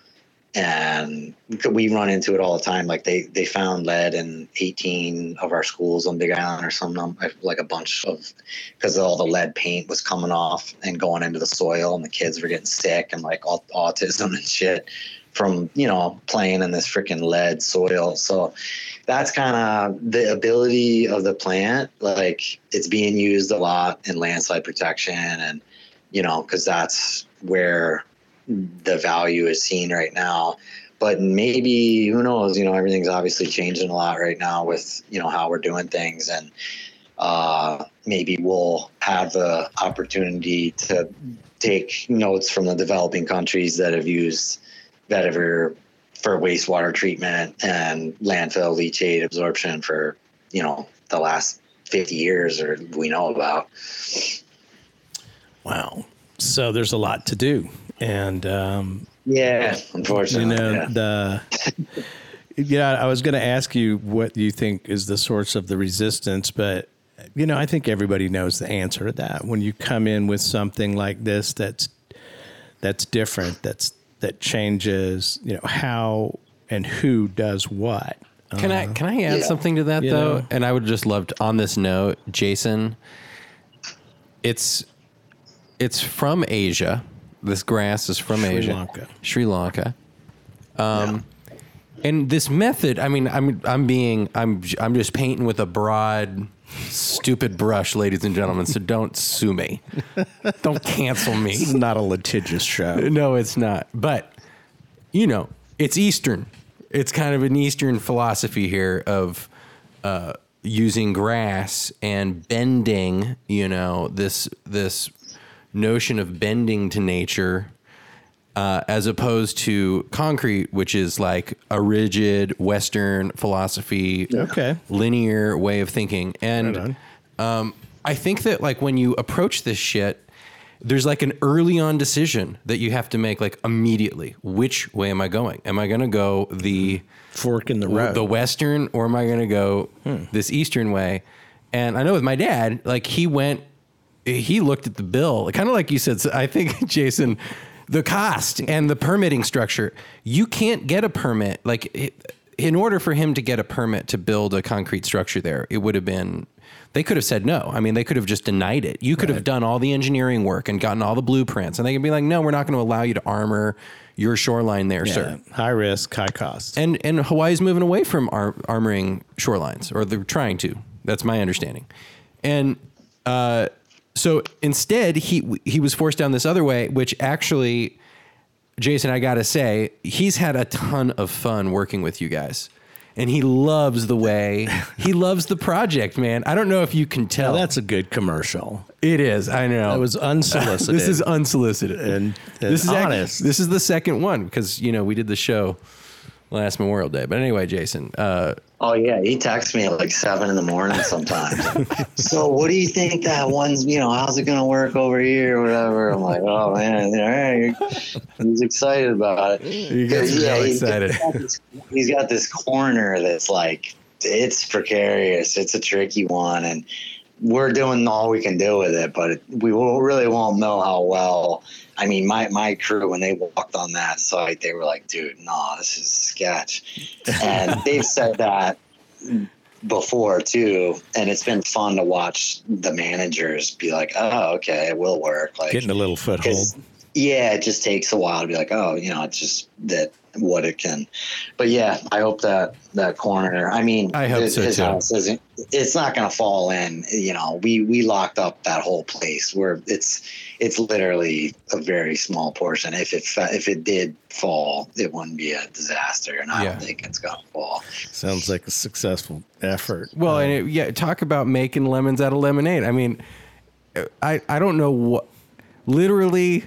and we run into it all the time. Like they they found lead in 18 of our schools on Big Island or something, like a bunch of because all the lead paint was coming off and going into the soil, and the kids were getting sick and like autism and shit from you know playing in this freaking lead soil. So that's kind of the ability of the plant. Like it's being used a lot in landslide protection, and you know because that's where the value is seen right now but maybe who knows you know everything's obviously changing a lot right now with you know how we're doing things and uh, maybe we'll have the opportunity to take notes from the developing countries that have used vetiver for wastewater treatment and landfill leachate absorption for you know the last 50 years or we know about wow so there's a lot to do and um, yeah, unfortunately, you know yeah. the. Yeah, I was going to ask you what you think is the source of the resistance, but you know, I think everybody knows the answer to that. When you come in with something like this, that's that's different, that's that changes, you know, how and who does what. Can I can I add yeah. something to that You though? know. And I would just love to, on this note, Jason. It's it's from Asia. This grass is from Asia. Sri Asia, Lanka. Sri Lanka. Um, and this method, I mean, I'm I'm being I'm I'm just painting with a broad, stupid brush, ladies and gentlemen. So don't sue me, don't cancel me. This is not a litigious show. No, it's not. But you know, it's Eastern. It's kind of an Eastern philosophy here of uh, using grass and bending. You know, this this notion of bending to nature. Uh, as opposed to concrete, which is like a rigid Western philosophy, Okay. linear way of thinking. And Right um, I think that like when you approach this shit, there's like an early on decision that you have to make like immediately. Which way am I going? Am I going to go the Fork in the road. the western or am I going to go this eastern way? And I know with my dad, like he went, he looked at the bill, kind of like you said. So I think Jason, the cost and the permitting structure. You can't get a permit like. In order for him to get a permit to build a concrete structure there, it would have been they could have said no. I mean, they could have just denied it. You could have done all the engineering work and gotten all the blueprints, and they could be like, "No, we're not going to allow you to armor your shoreline there, Yeah. sir." High risk, high cost. And and Hawaii's moving away from ar- armoring shorelines, or they're trying to. That's my understanding. And uh, so instead, he he was forced down this other way, which actually, Jason, I gotta say, he's had a ton of fun working with you guys. And he loves the way he loves the project, man. I don't know if you can tell. Well, that's a good commercial. it is. I know. That was unsolicited. this is unsolicited, And- and this is honest. this is the second one because you know we did the show last Memorial Day. But anyway, Jason, uh, Oh yeah, he texts me at like seven in the morning sometimes. so what do you think that one's? You know, how's it gonna work over here or whatever? I'm like, oh man, all right. He's excited about it. he gets Yeah, real he's- excited. He's got, this, he's got this corner that's like it's precarious. It's a tricky one, and we're doing all we can do with it. But it, we will, really won't know how well. I mean, my my crew when they walked on that site, they were like, "Dude, no, this is sketch," and they've said that before too and it's been fun to watch the managers be like oh okay it will work like Getting a little foothold. yeah, it just takes a while to be like, oh, you know, it's just that what it can. But yeah, I hope that that corner. I mean, I hope his, so, his too. house isn't. It's not going to fall in. You know, we we locked up that whole place where it's it's literally a very small portion. If it fa- if it did fall, it wouldn't be a disaster, and I Yeah. don't think it's going to fall. Sounds like a successful effort. Well, um, and it, yeah, talk about making lemons out of lemonade. I mean, I I don't know what. Literally,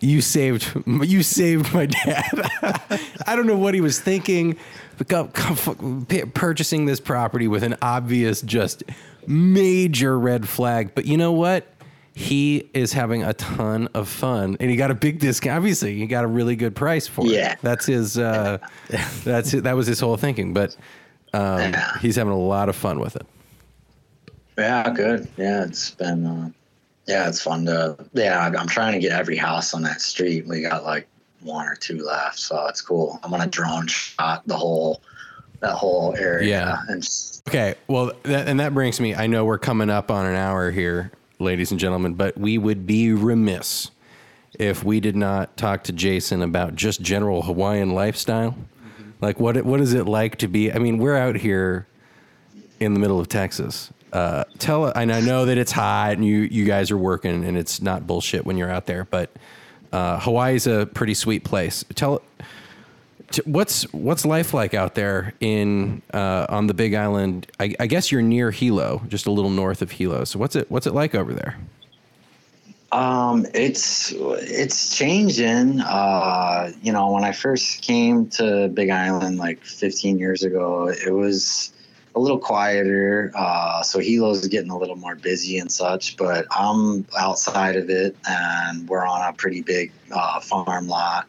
you saved you saved my dad. I don't know what he was thinking. but go- go fuck- p- Purchasing this property with an obvious, just major red flag. But you know what? He is having a ton of fun, and he got a big discount. Obviously, he got a really good price for it. Yeah. that's his. Uh, that's it. That was his whole thinking. But um, Yeah. he's having a lot of fun with it. Yeah, good. Yeah, it's been. Uh, yeah, it's fun to. Yeah, I'm- I'm trying to get every house on that street. We got like one or two left, so it's cool. I'm gonna drone shot the whole that whole area. Yeah. and just, Okay, well, that, and that brings me. I know we're coming up on an hour here, ladies and gentlemen, but we would be remiss if we did not talk to Jason about just general Hawaiian lifestyle. Like, what what is it like to be? I mean, we're out here in the middle of Texas. Uh, tell, and I know that it's hot, and you you guys are working, and it's not bullshit when you're out there, but uh, Hawaii's a pretty sweet place. Tell What's what's life like out there in uh, on the Big Island? I, I guess you're near Hilo, just a little north of Hilo. So what's it what's it like over there? um, it's it's changing. Uh, you know, when I first came to Big Island like 15 years ago, it was a little quieter. Uh, so Hilo's getting a little more busy and such, but I'm outside of it and we're on a pretty big uh, farm lot.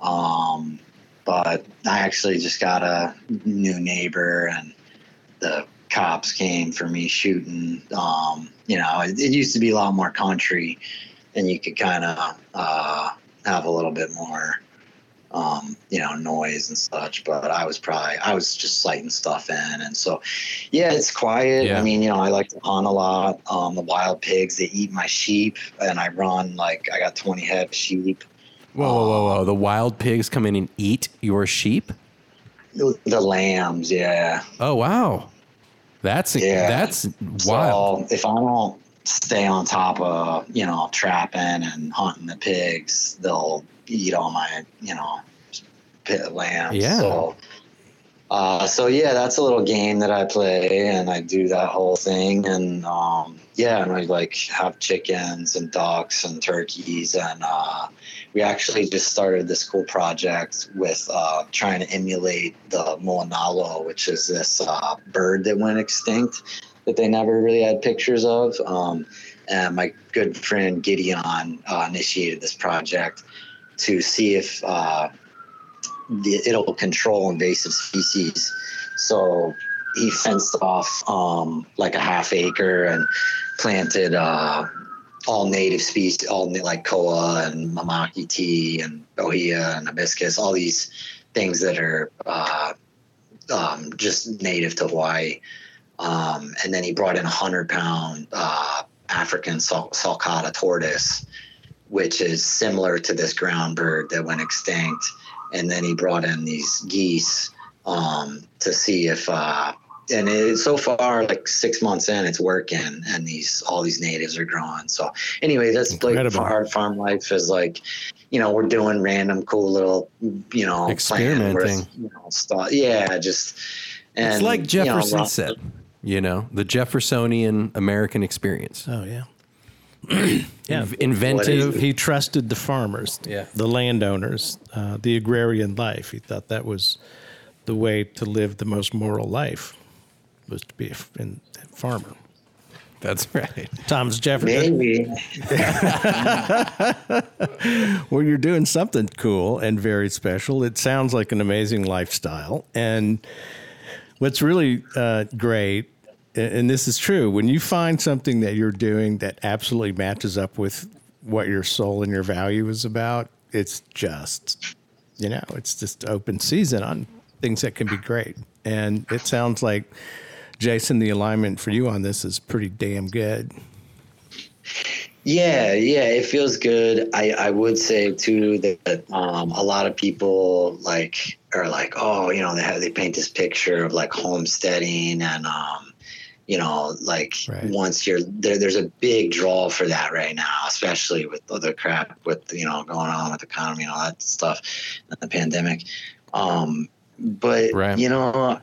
Um, but I actually just got a new neighbor and the cops came for me shooting. Um, you know, it, it used to be a lot more country and you could kind of uh, have a little bit more um, you know, noise and such. But I was probably I was just sighting stuff in, and so yeah, it's quiet. Yeah. I mean, you know, I like to hunt a lot. Um, the wild pigs they eat my sheep, and I run like I got twenty head of sheep. Whoa, whoa, whoa, whoa! The wild pigs come in and eat your sheep. The lambs, yeah, Oh wow, that's Yeah. that's wild. So if I don't stay on top of you know trapping and hunting the pigs, they'll eat all my you know pit lambs. Yeah. So, uh, so yeah, that's a little game that I play, and I do that whole thing, and um, yeah, and I like have chickens and ducks and turkeys, and uh, we actually just started this cool project with uh, trying to emulate the moanalo, which is this uh, bird that went extinct that they never really had pictures of. Um, and my good friend Gideon uh, initiated this project to see if uh, the, it'll control invasive species. So he fenced off um, like a half acre and planted uh, all native species, all like koa and mamaki tea and ohia and hibiscus, all these things that are uh, um, just native to Hawaii. Um, and then he brought in a hundred pound uh, African sulcata tortoise, which is similar to this ground bird that went extinct. And then he brought in these geese um, to see if, uh, and it, so far, like six months in, it's working, and these all these natives are growing. So anyway, that's like Incredible. our farm life is like, you know, we're doing random cool little, you know, playing with, Experimenting. you know, stuff. Yeah, just. And, it's like you know, Jefferson said. You know, the Jeffersonian American experience. Oh yeah. Yeah. inventive. He trusted the farmers, Yeah. the landowners, uh, the agrarian life. He thought that was the way to live the most moral life was to be a f- in- a farmer. That's right. Thomas Jefferson. Maybe. Well, you're doing something cool and very special. It sounds like an amazing lifestyle. And what's really uh, great, a- and this is true, when you find something that you're doing that absolutely matches up with what your soul and your value is about, it's just, you know, it's just open season on things that can be great. And it sounds like, Jason, the alignment for you on this is pretty damn good. Yeah, yeah, it feels good. I, I would say too that um, a lot of people like are like, oh, you know, they have they paint this picture of like homesteading and um, you know, like Right. once you're there, there's a big draw for that right now, especially with all the crap with you know going on with the economy and all that stuff, and the pandemic. Um, but Right. you know,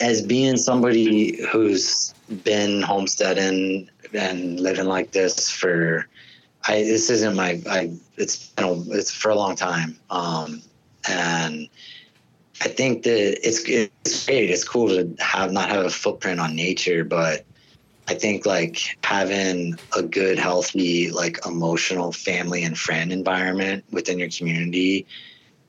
as being somebody who's been homesteading and living like this for I this isn't my I it's you know it's for a long time um and I think that it's it's great. It's cool to have not have a footprint on nature but I think like having a good healthy like emotional family and friend environment within your community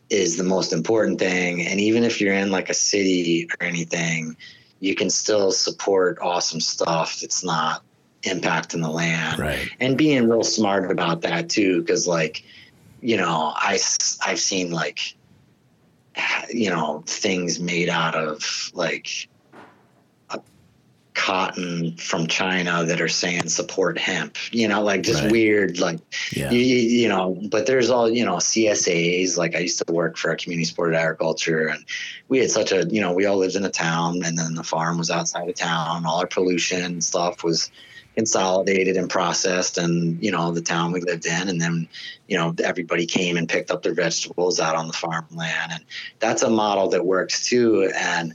is the most important thing. And even if you're in like a city or anything you can still support awesome stuff that's not impacting the land. Right. and being real smart about that too because like you know I I've seen like you know things made out of like cotton from china that are saying support hemp you know like just Right. weird like Yeah. you, you you know but there's all you know csas like i used to work for a community supported agriculture and we had such a you know we all lived in a town and then the farm was outside of town all our pollution and stuff was consolidated and processed and you know the town we lived in and then you know everybody came and picked up their vegetables out on the farmland and that's a model that works too and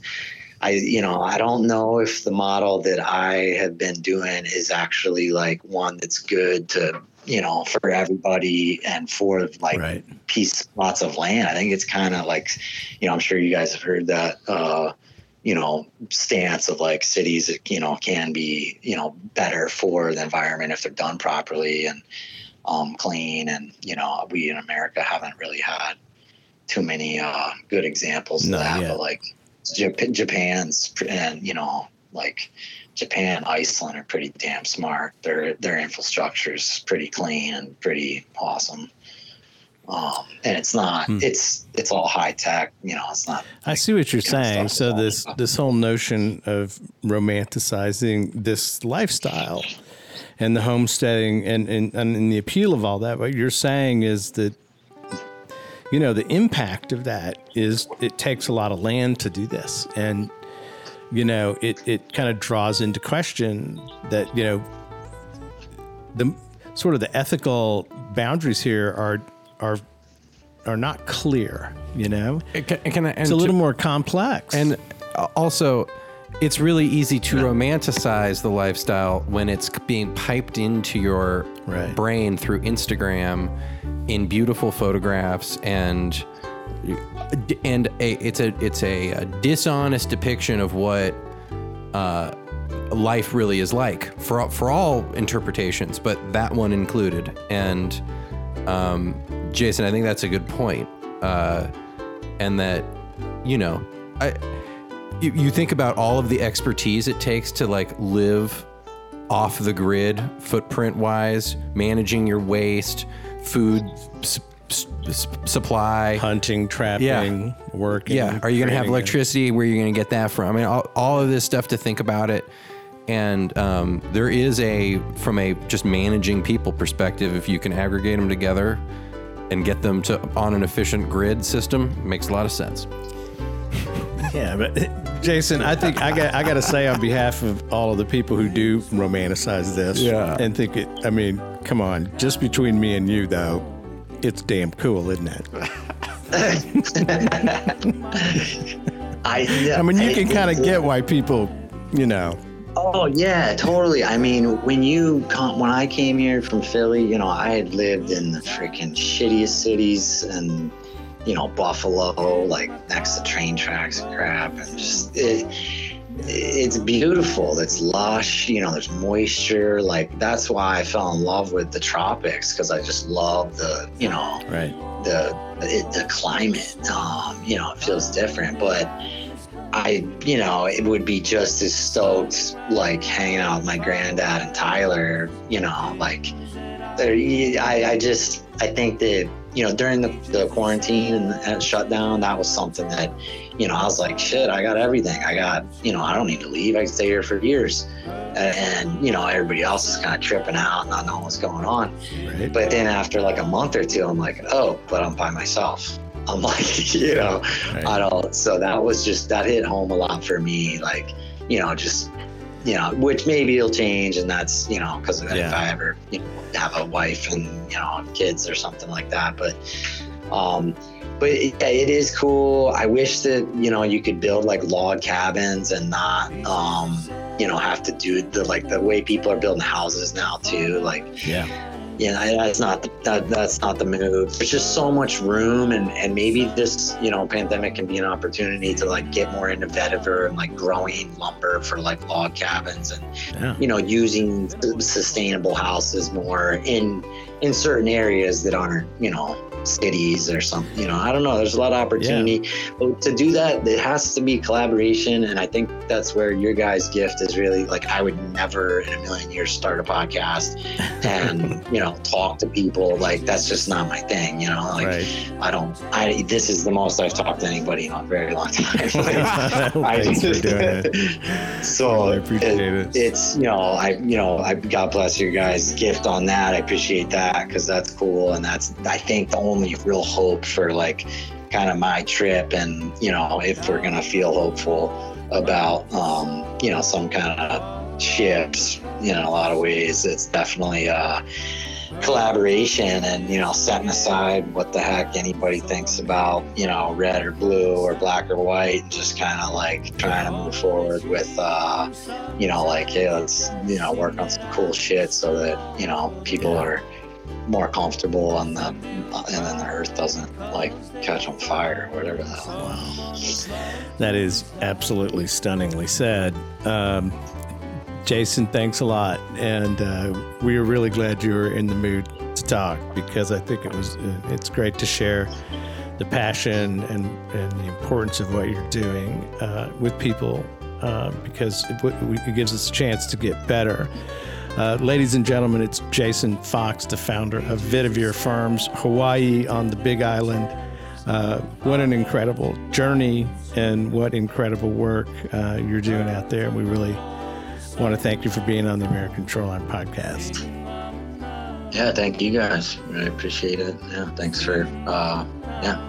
I, you know, I don't know if the model that I have been doing is actually like one that's good to, you know, for everybody and for like Right. piece lots of land. I think it's kind of like, you know, I'm sure you guys have heard that, uh, you know, stance of like cities you know, can be, you know, better for the environment if they're done properly and um, clean. And, you know, we in America haven't really had too many uh, good examples of that. yet. But like Jap- Japan's and, you know, like Japan, Iceland are pretty damn smart. Their their infrastructure is pretty clean and pretty awesome. Um, and it's not Hmm. it's it's all high tech. You know, it's not. I see what you're saying. So this that. this whole notion of romanticizing this lifestyle and the homesteading and, and, and the appeal of all that, what you're saying is that you know the impact of that is it takes a lot of land to do this. And you know, it, it kind of draws into question that, you know, the sort of the ethical boundaries here are are are not clear, you know? Can, can I, and It's a to- little more complex. And also, it's really easy to romanticize the lifestyle when it's being piped into your Right. brain through Instagram in beautiful photographs and and a, it's a it's a, a dishonest depiction of what uh, life really is like for for all interpretations, but that one included. And um, Jason, I think that's a good point. Uh, and that you know, I you, you think about all of the expertise it takes to like live off the grid, footprint wise, managing your waste, food s- s- supply. hunting, trapping, working. Yeah. Are you going to have electricity? Where are you going to get that from? I mean, all, all of this stuff to think about it. And um, there is a, from a just managing people perspective, if you can aggregate them together and get them to on an efficient grid system, makes a lot of sense. Yeah, but eh, Jason, I think I got I got to say on behalf of all of the people who do romanticize this, Yeah. and think it. I mean, come on, just between me and you though, it's damn cool, isn't it? I, I mean, you can kind of get why people, you know, Oh yeah, totally. I mean, when you come, when I came here from Philly, you know, I had lived in the freaking shittiest cities and you know Buffalo, like next to train tracks and crap, and just it, it's beautiful. It's lush. You know, there's moisture. Like that's why I fell in love with the tropics because I just love the you know Right. the it, the climate. Um, you know, it feels different, but I, you know, it would be just as stoked like hanging out with my granddad and Tyler. You know, like I, I just I think that you know during the, the quarantine and, and shutdown, that was something that you know I was like, shit, I got everything. I got you know I don't need to leave. I can stay here for years. And, and you know everybody else is kind of tripping out, and not knowing what's going on. Right. But then after like a month or two, I'm like, oh, but I'm by myself. I'm like, you know, Right. I don't. So that was just that hit home a lot for me. Like, you know, just you know, which maybe it'll change, and that's you know, because if I ever you know, have a wife and you know kids or something like that. But, um, but it, it is cool. I wish that you know you could build like log cabins and not um, you know have to do the like the way people are building houses now too. Like Yeah. Yeah, I- that's not the, that, that's not the move. There's just so much room, and and maybe this you know pandemic can be an opportunity to like get more into vetiver and like growing lumber for like log cabins and Yeah. you know using sustainable houses more in in certain areas that aren't you know cities or something. You know, I don't know. There's a lot of opportunity, but to do that, it has to be collaboration, and I think that's where your guys' gift is really like. I would never in a million years start a podcast and you know talk to people like that's just not my thing. You know, like right. I don't. I this is the most I've talked to anybody in a very long time. For doing it. So I appreciate it. It's you know I you know I God bless your guys' gift on that. I appreciate that because that's cool and that's I think the only real hope for like kind of my trip and you know if we're gonna feel hopeful about um, you know some kind of shift you know, in a lot of ways it's definitely uh collaboration and you know setting aside what the heck anybody thinks about you know red or blue or black or white and just kind of like trying to move forward with uh you know like hey let's you know work on some cool shit so that you know people are more comfortable on the and then the earth doesn't like catch on fire or whatever the hell Wow. That is absolutely stunningly said. Um, Jason, thanks a lot. And uh, we are really glad you were in the mood to talk because I think it was uh, it's great to share the passion and, and the importance of what you're doing uh, with people uh, because it, it gives us a chance to get better. Uh, ladies and gentlemen, it's Jason Fox, the founder of Vetiver Farms, Hawaii on the Big Island. Uh, what an incredible journey and what incredible work uh, you're doing out there. We really want to thank you for being on the American Shoreline podcast. Yeah, thank you guys. I really appreciate it. Yeah, thanks for, uh, yeah.